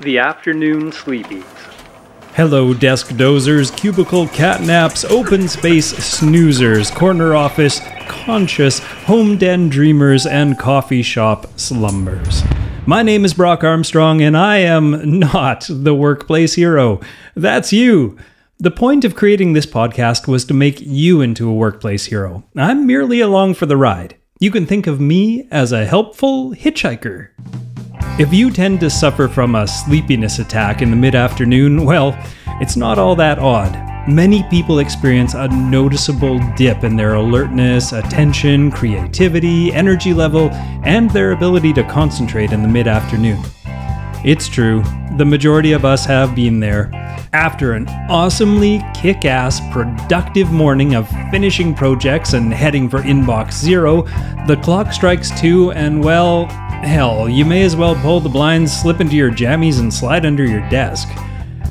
The Afternoon Sleepies. Hello, desk dozers, cubicle catnaps, open space snoozers, corner office conscious, home den dreamers, and coffee shop slumbers. My name is Brock Armstrong, and I am not the workplace hero. That's you. The point of creating this podcast was to make you into a workplace hero. I'm merely along for the ride. You can think of me as a helpful hitchhiker. If you tend to suffer from a sleepiness attack in the mid afternoon, well, it's not all that odd. Many people experience a noticeable dip in their alertness, attention, creativity, energy level, and their ability to concentrate in the mid afternoon. It's true, the majority of us have been there. After an awesomely kick ass, productive morning of finishing projects and heading for inbox zero, the clock strikes two, and well, hell, you may as well pull the blinds, slip into your jammies, and slide under your desk.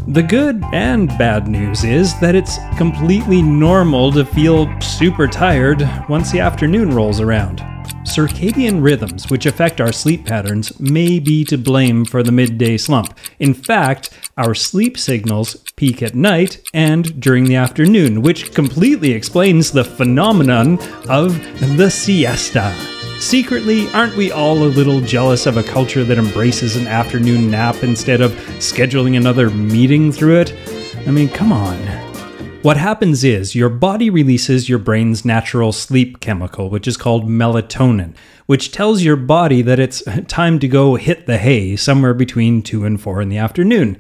The good and bad news is that it's completely normal to feel super tired once the afternoon rolls around. Circadian rhythms, which affect our sleep patterns, may be to blame for the midday slump. In fact, our sleep signals peak at night and during the afternoon, which completely explains the phenomenon of the siesta. Secretly, aren't we all a little jealous of a culture that embraces an afternoon nap instead of scheduling another meeting through it? I mean, come on. What happens is your body releases your brain's natural sleep chemical, which is called melatonin, which tells your body that it's time to go hit the hay somewhere between 2 and 4 in the afternoon.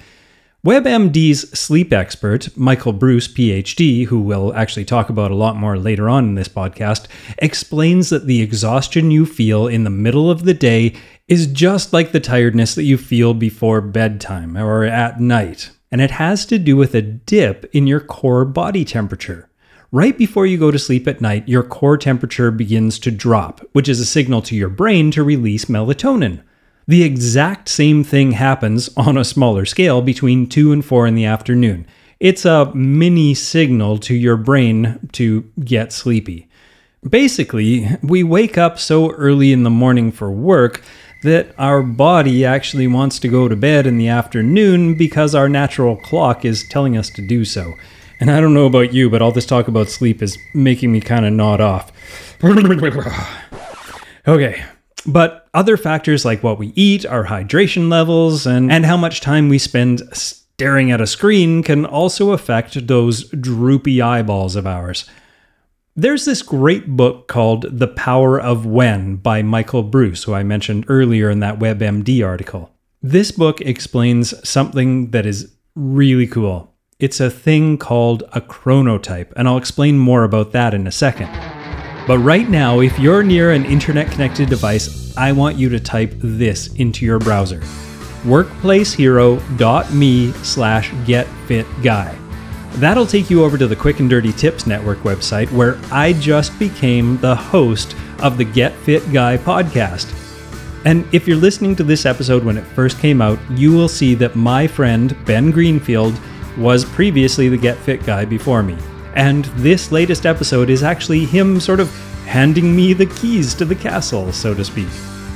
WebMD's sleep expert, Michael Breus, PhD, who we'll actually talk about a lot more later on in this podcast, explains that the exhaustion you feel in the middle of the day is just like the tiredness that you feel before bedtime or at night. And it has to do with a dip in your core body temperature. Right before you go to sleep at night, your core temperature begins to drop, which is a signal to your brain to release melatonin. The exact same thing happens on a smaller scale between 2 and 4 in the afternoon. It's a mini signal to your brain to get sleepy. Basically, we wake up so early in the morning for work that our body actually wants to go to bed in the afternoon because our natural clock is telling us to do so. And I don't know about you, but all this talk about sleep is making me kind of nod off. okay, but other factors like what we eat, our hydration levels, and, and how much time we spend staring at a screen can also affect those droopy eyeballs of ours. There's this great book called The Power of When by Michael Breus, who I mentioned earlier in that WebMD article. This book explains something that is really cool. It's a thing called a chronotype, and I'll explain more about that in a second. But right now, if you're near an internet connected device, I want you to type this into your browser workplacehero.me slash getfitguy. That'll take you over to the Quick and Dirty Tips Network website where I just became the host of the Get Fit Guy podcast. And if you're listening to this episode when it first came out, you will see that my friend Ben Greenfield was previously the Get Fit Guy before me. And this latest episode is actually him sort of handing me the keys to the castle, so to speak.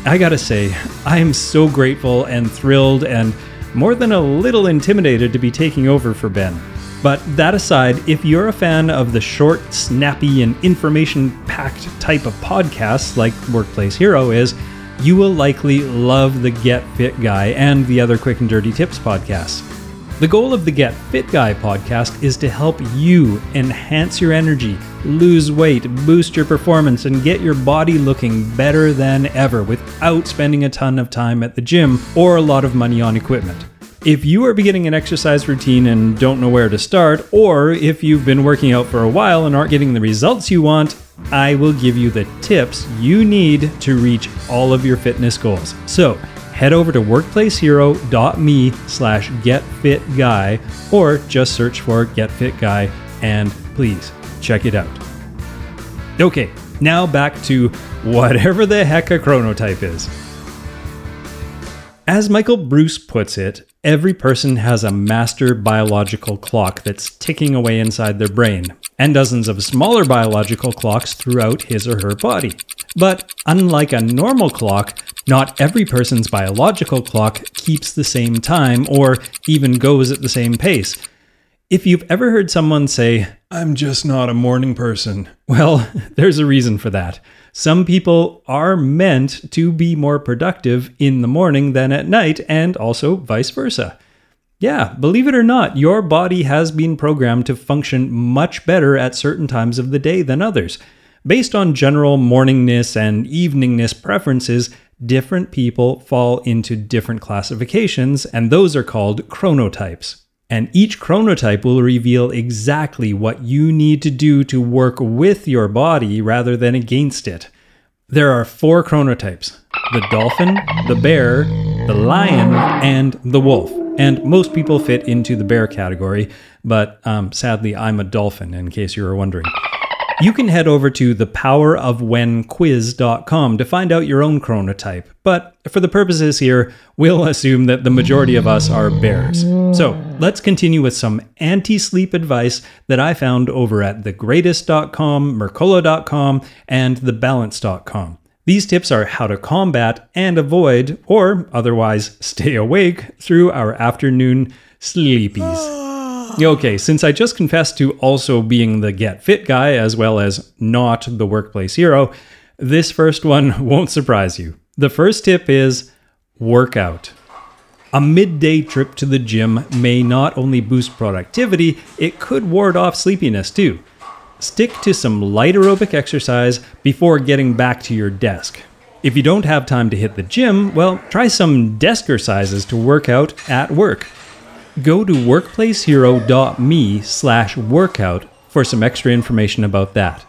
I gotta say, I am so grateful and thrilled and more than a little intimidated to be taking over for Ben. But that aside, if you're a fan of the short, snappy, and information packed type of podcasts like Workplace Hero is, you will likely love the Get Fit Guy and the other Quick and Dirty Tips podcasts. The goal of the Get Fit Guy podcast is to help you enhance your energy, lose weight, boost your performance, and get your body looking better than ever without spending a ton of time at the gym or a lot of money on equipment. If you are beginning an exercise routine and don't know where to start, or if you've been working out for a while and aren't getting the results you want, I will give you the tips you need to reach all of your fitness goals. So, head over to workplacehero.me slash getfitguy or just search for getfitguy and please check it out. Okay, now back to whatever the heck a chronotype is. As Michael Breus puts it, every person has a master biological clock that's ticking away inside their brain, and dozens of smaller biological clocks throughout his or her body. But unlike a normal clock, not every person's biological clock keeps the same time or even goes at the same pace. If you've ever heard someone say, I'm just not a morning person, well, there's a reason for that. Some people are meant to be more productive in the morning than at night, and also vice versa. Yeah, believe it or not, your body has been programmed to function much better at certain times of the day than others. Based on general morningness and eveningness preferences, different people fall into different classifications, and those are called chronotypes and each chronotype will reveal exactly what you need to do to work with your body rather than against it. There are four chronotypes the dolphin, the bear, the lion, and the wolf. And most people fit into the bear category, but um, sadly, I'm a dolphin, in case you were wondering. You can head over to thepowerofwhenquiz.com to find out your own chronotype, but for the purposes here, we'll assume that the majority of us are bears. So let's continue with some anti sleep advice that I found over at thegreatist.com, Mercola.com, and thebalance.com. These tips are how to combat and avoid, or otherwise stay awake, through our afternoon sleepies. Okay, since I just confessed to also being the get fit guy as well as not the workplace hero, this first one won't surprise you. The first tip is workout. A midday trip to the gym may not only boost productivity, it could ward off sleepiness too. Stick to some light aerobic exercise before getting back to your desk. If you don't have time to hit the gym, well, try some desk exercises to work out at work. Go to workplacehero.me slash workout for some extra information about that.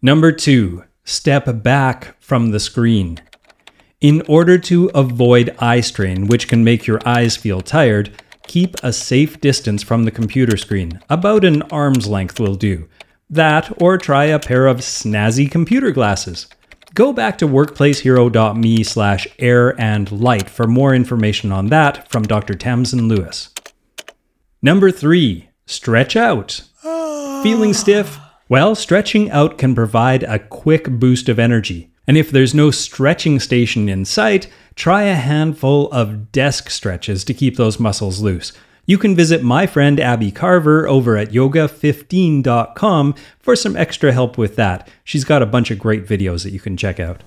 Number two, step back from the screen. In order to avoid eye strain, which can make your eyes feel tired, keep a safe distance from the computer screen. About an arm's length will do. That, or try a pair of snazzy computer glasses. Go back to workplacehero.me slash air and light for more information on that from Dr. Tamsin Lewis. Number three, stretch out. Feeling stiff? Well, stretching out can provide a quick boost of energy. And if there's no stretching station in sight, try a handful of desk stretches to keep those muscles loose. You can visit my friend Abi Carver over at yoga15.com for some extra help with that. She's got a bunch of great videos that you can check out.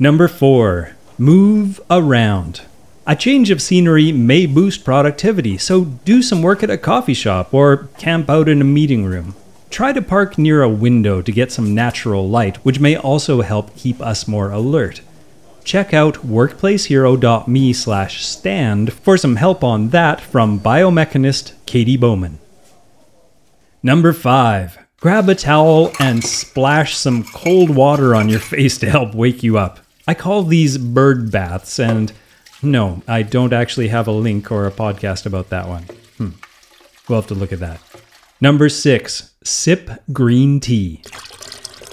Number four, move around. A change of scenery may boost productivity, so do some work at a coffee shop or camp out in a meeting room. Try to park near a window to get some natural light, which may also help keep us more alert check out workplacehero.me slash stand for some help on that from biomechanist Katy Bowman. Number 5. Grab a towel and splash some cold water on your face to help wake you up. I call these bird baths, and no, I don't actually have a link or a podcast about that one. Hmm. We'll have to look at that. Number 6. Sip green tea.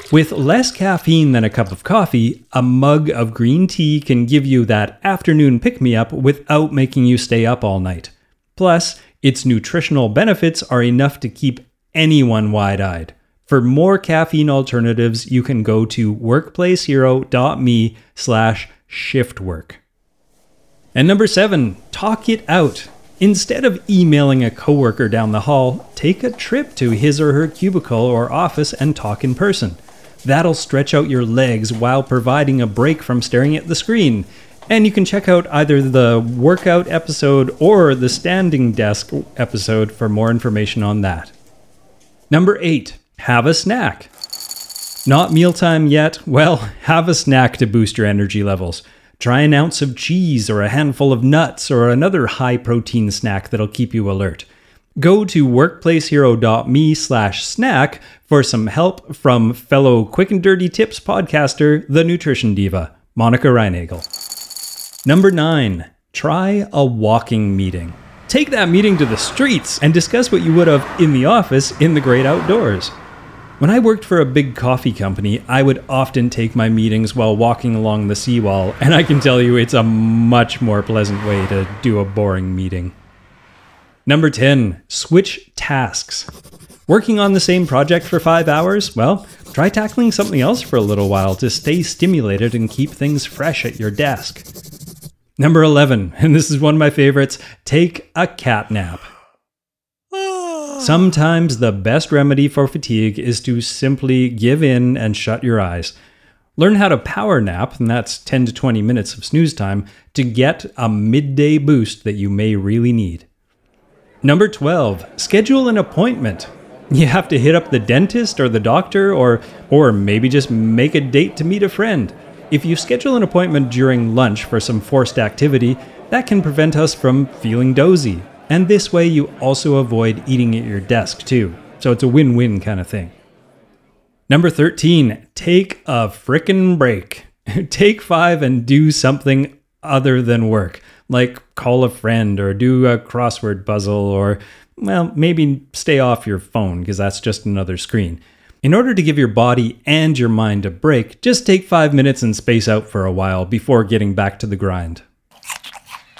With less caffeine than a cup of coffee, a mug of green tea can give you that afternoon pick me up without making you stay up all night. Plus, its nutritional benefits are enough to keep anyone wide eyed. For more caffeine alternatives, you can go to workplacehero.me slash shiftwork. And number seven, talk it out. Instead of emailing a coworker down the hall, take a trip to his or her cubicle or office and talk in person. That'll stretch out your legs while providing a break from staring at the screen. And you can check out either the workout episode or the standing desk episode for more information on that. Number 8. Have a snack. Not mealtime yet? Well, have a snack to boost your energy levels. Try an ounce of cheese or a handful of nuts or another high protein snack that'll keep you alert. Go to workplacehero.me slash snack for some help from fellow Quick and Dirty Tips podcaster, the Nutrition Diva, Monica Reinagel. Number nine, try a walking meeting. Take that meeting to the streets and discuss what you would have in the office in the great outdoors. When I worked for a big coffee company, I would often take my meetings while walking along the seawall, and I can tell you it's a much more pleasant way to do a boring meeting. Number 10, switch tasks. Working on the same project for five hours? Well, try tackling something else for a little while to stay stimulated and keep things fresh at your desk. Number 11, and this is one of my favorites take a cat nap. Sometimes the best remedy for fatigue is to simply give in and shut your eyes. Learn how to power nap, and that's 10 to 20 minutes of snooze time, to get a midday boost that you may really need. Number 12, schedule an appointment. You have to hit up the dentist or the doctor or or maybe just make a date to meet a friend. If you schedule an appointment during lunch for some forced activity, that can prevent us from feeling dozy. And this way you also avoid eating at your desk too. So it's a win-win kind of thing. Number 13, take a frickin' break. take 5 and do something other than work, like call a friend or do a crossword puzzle or well, maybe stay off your phone because that's just another screen. In order to give your body and your mind a break, just take five minutes and space out for a while before getting back to the grind.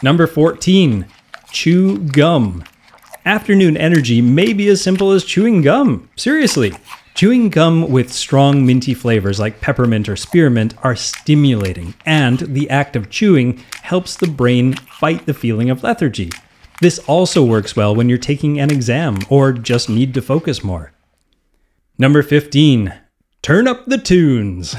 Number 14, chew gum. Afternoon energy may be as simple as chewing gum. Seriously. Chewing gum with strong minty flavors like peppermint or spearmint are stimulating, and the act of chewing helps the brain fight the feeling of lethargy. This also works well when you're taking an exam or just need to focus more. Number 15, turn up the tunes.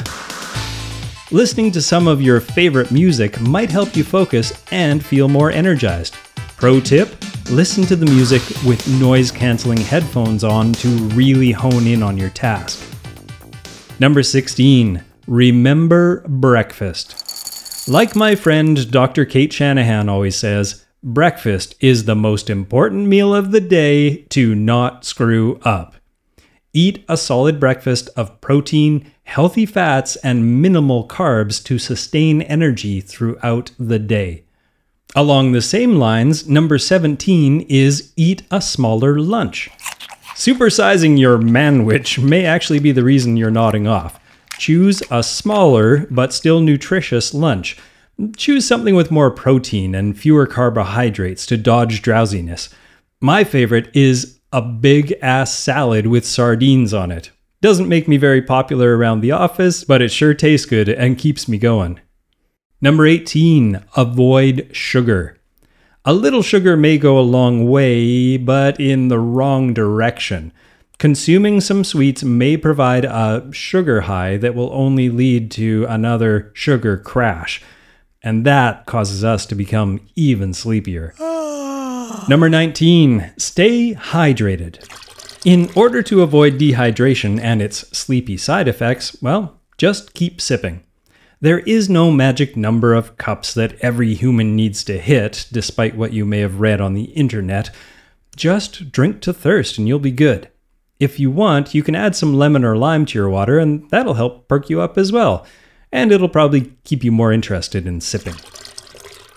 Listening to some of your favorite music might help you focus and feel more energized. Pro tip listen to the music with noise canceling headphones on to really hone in on your task. Number 16, remember breakfast. Like my friend Dr. Cate Shanahan always says, breakfast is the most important meal of the day to not screw up. Eat a solid breakfast of protein, healthy fats, and minimal carbs to sustain energy throughout the day. Along the same lines, number 17 is eat a smaller lunch. Supersizing your manwich may actually be the reason you're nodding off. Choose a smaller but still nutritious lunch. Choose something with more protein and fewer carbohydrates to dodge drowsiness. My favorite is a big ass salad with sardines on it. Doesn't make me very popular around the office, but it sure tastes good and keeps me going. Number 18, avoid sugar. A little sugar may go a long way, but in the wrong direction. Consuming some sweets may provide a sugar high that will only lead to another sugar crash. And that causes us to become even sleepier. Ah. Number 19, stay hydrated. In order to avoid dehydration and its sleepy side effects, well, just keep sipping. There is no magic number of cups that every human needs to hit, despite what you may have read on the internet. Just drink to thirst and you'll be good. If you want, you can add some lemon or lime to your water, and that'll help perk you up as well. And it'll probably keep you more interested in sipping.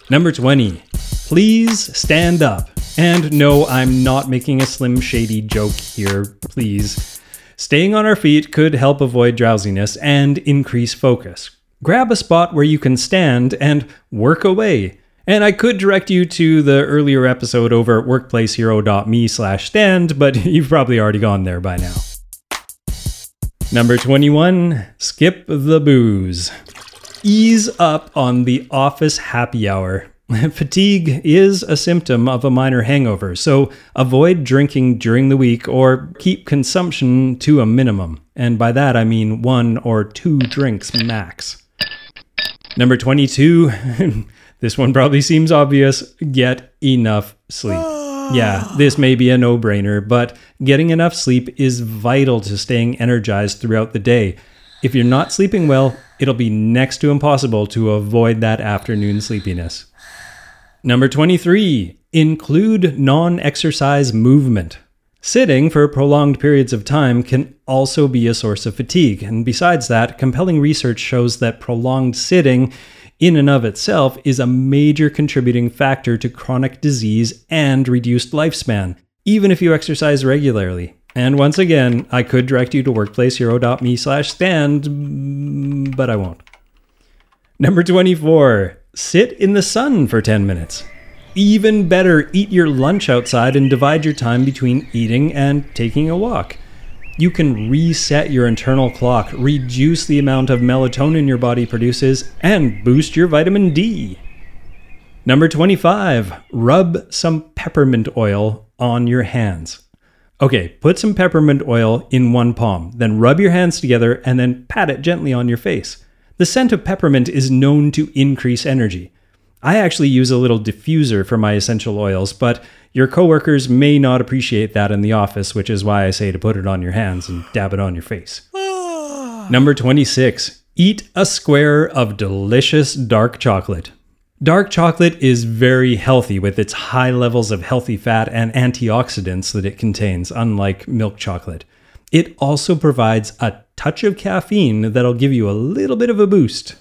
Number 20. Please stand up. And no, I'm not making a Slim Shady joke here, please. Staying on our feet could help avoid drowsiness and increase focus grab a spot where you can stand and work away. And I could direct you to the earlier episode over at workplacehero.me slash stand, but you've probably already gone there by now. Number 21, skip the booze. Ease up on the office happy hour. Fatigue is a symptom of a minor hangover, so avoid drinking during the week or keep consumption to a minimum. And by that I mean one or two drinks max. Number 22, this one probably seems obvious get enough sleep. Yeah, this may be a no brainer, but getting enough sleep is vital to staying energized throughout the day. If you're not sleeping well, it'll be next to impossible to avoid that afternoon sleepiness. Number 23, include non exercise movement. Sitting for prolonged periods of time can also be a source of fatigue, and besides that, compelling research shows that prolonged sitting in and of itself is a major contributing factor to chronic disease and reduced lifespan, even if you exercise regularly. And once again, I could direct you to workplacehero.me slash stand, but I won't. Number 24, sit in the sun for 10 minutes. Even better, eat your lunch outside and divide your time between eating and taking a walk. You can reset your internal clock, reduce the amount of melatonin your body produces, and boost your vitamin D. Number 25, rub some peppermint oil on your hands. Okay, put some peppermint oil in one palm, then rub your hands together and then pat it gently on your face. The scent of peppermint is known to increase energy. I actually use a little diffuser for my essential oils, but your coworkers may not appreciate that in the office, which is why I say to put it on your hands and dab it on your face. Ah. Number 26. Eat a square of delicious dark chocolate. Dark chocolate is very healthy with its high levels of healthy fat and antioxidants that it contains, unlike milk chocolate. It also provides a touch of caffeine that'll give you a little bit of a boost.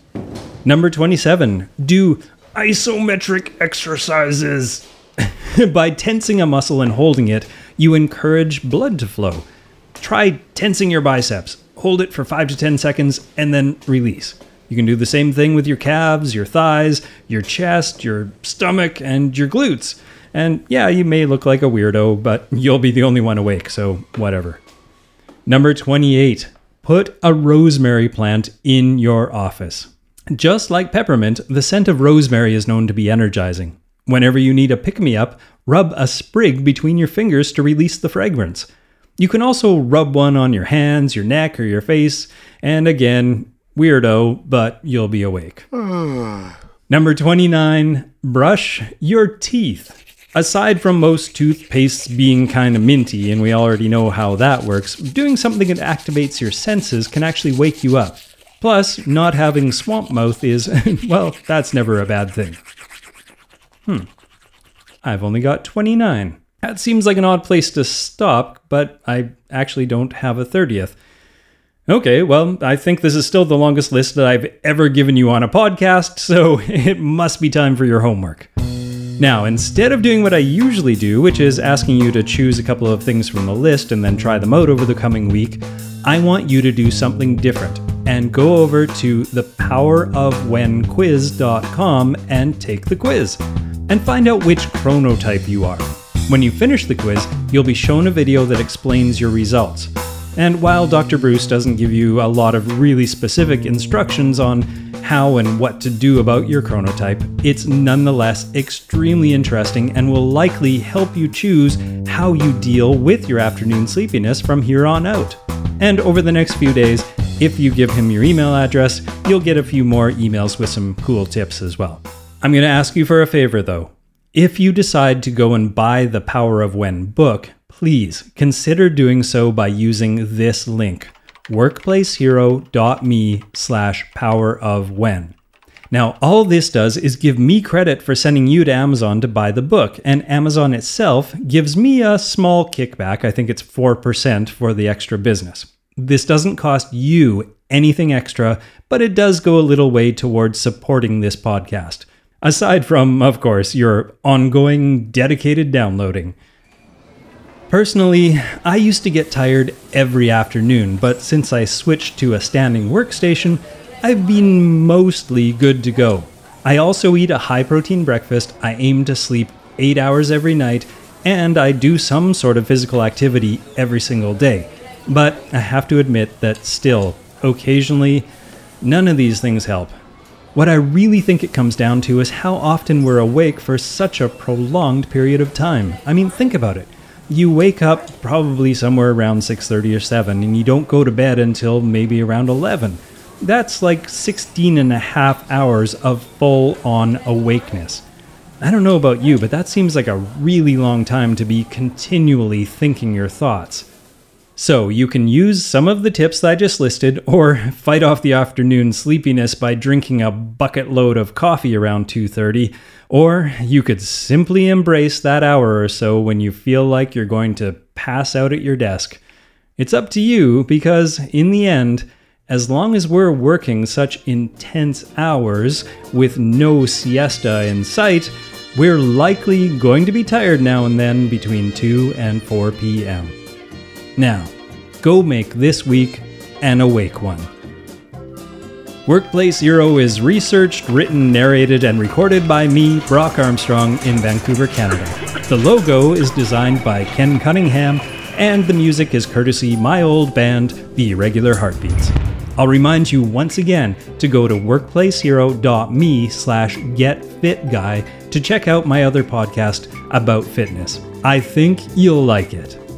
Number 27. Do isometric exercises. By tensing a muscle and holding it, you encourage blood to flow. Try tensing your biceps. Hold it for 5 to 10 seconds and then release. You can do the same thing with your calves, your thighs, your chest, your stomach, and your glutes. And yeah, you may look like a weirdo, but you'll be the only one awake, so whatever. Number 28. Put a rosemary plant in your office. Just like peppermint, the scent of rosemary is known to be energizing. Whenever you need a pick me up, rub a sprig between your fingers to release the fragrance. You can also rub one on your hands, your neck, or your face, and again, weirdo, but you'll be awake. Number 29, brush your teeth. Aside from most toothpastes being kind of minty, and we already know how that works, doing something that activates your senses can actually wake you up. Plus, not having swamp mouth is, well, that's never a bad thing. Hmm. I've only got 29. That seems like an odd place to stop, but I actually don't have a 30th. Okay, well, I think this is still the longest list that I've ever given you on a podcast, so it must be time for your homework. Now, instead of doing what I usually do, which is asking you to choose a couple of things from the list and then try them out over the coming week, I want you to do something different and go over to thepowerofwhenquiz.com and take the quiz and find out which chronotype you are. When you finish the quiz, you'll be shown a video that explains your results. And while Dr. Breus doesn't give you a lot of really specific instructions on how and what to do about your chronotype, it's nonetheless extremely interesting and will likely help you choose how you deal with your afternoon sleepiness from here on out. And over the next few days, if you give him your email address, you'll get a few more emails with some cool tips as well. I'm going to ask you for a favor though. If you decide to go and buy the Power of When book, please consider doing so by using this link workplacehero.me slash power of when. Now, all this does is give me credit for sending you to Amazon to buy the book, and Amazon itself gives me a small kickback. I think it's 4% for the extra business. This doesn't cost you anything extra, but it does go a little way towards supporting this podcast. Aside from, of course, your ongoing dedicated downloading. Personally, I used to get tired every afternoon, but since I switched to a standing workstation, I've been mostly good to go. I also eat a high protein breakfast, I aim to sleep 8 hours every night, and I do some sort of physical activity every single day. But I have to admit that still, occasionally, none of these things help. What I really think it comes down to is how often we're awake for such a prolonged period of time. I mean, think about it. You wake up probably somewhere around 6:30 or 7 and you don't go to bed until maybe around 11. That's like 16 and a half hours of full on awakeness. I don't know about you, but that seems like a really long time to be continually thinking your thoughts. So, you can use some of the tips I just listed, or fight off the afternoon sleepiness by drinking a bucket load of coffee around 2:30, or you could simply embrace that hour or so when you feel like you're going to pass out at your desk. It's up to you because in the end, as long as we're working such intense hours with no siesta in sight, we're likely going to be tired now and then between 2 and 4 p.m. Now, go make this week an awake one. Workplace Hero is researched, written, narrated, and recorded by me, Brock Armstrong, in Vancouver, Canada. The logo is designed by Ken Cunningham, and the music is courtesy my old band, The Irregular Heartbeats. I'll remind you once again to go to workplacehero.me slash getfitguy to check out my other podcast about fitness. I think you'll like it.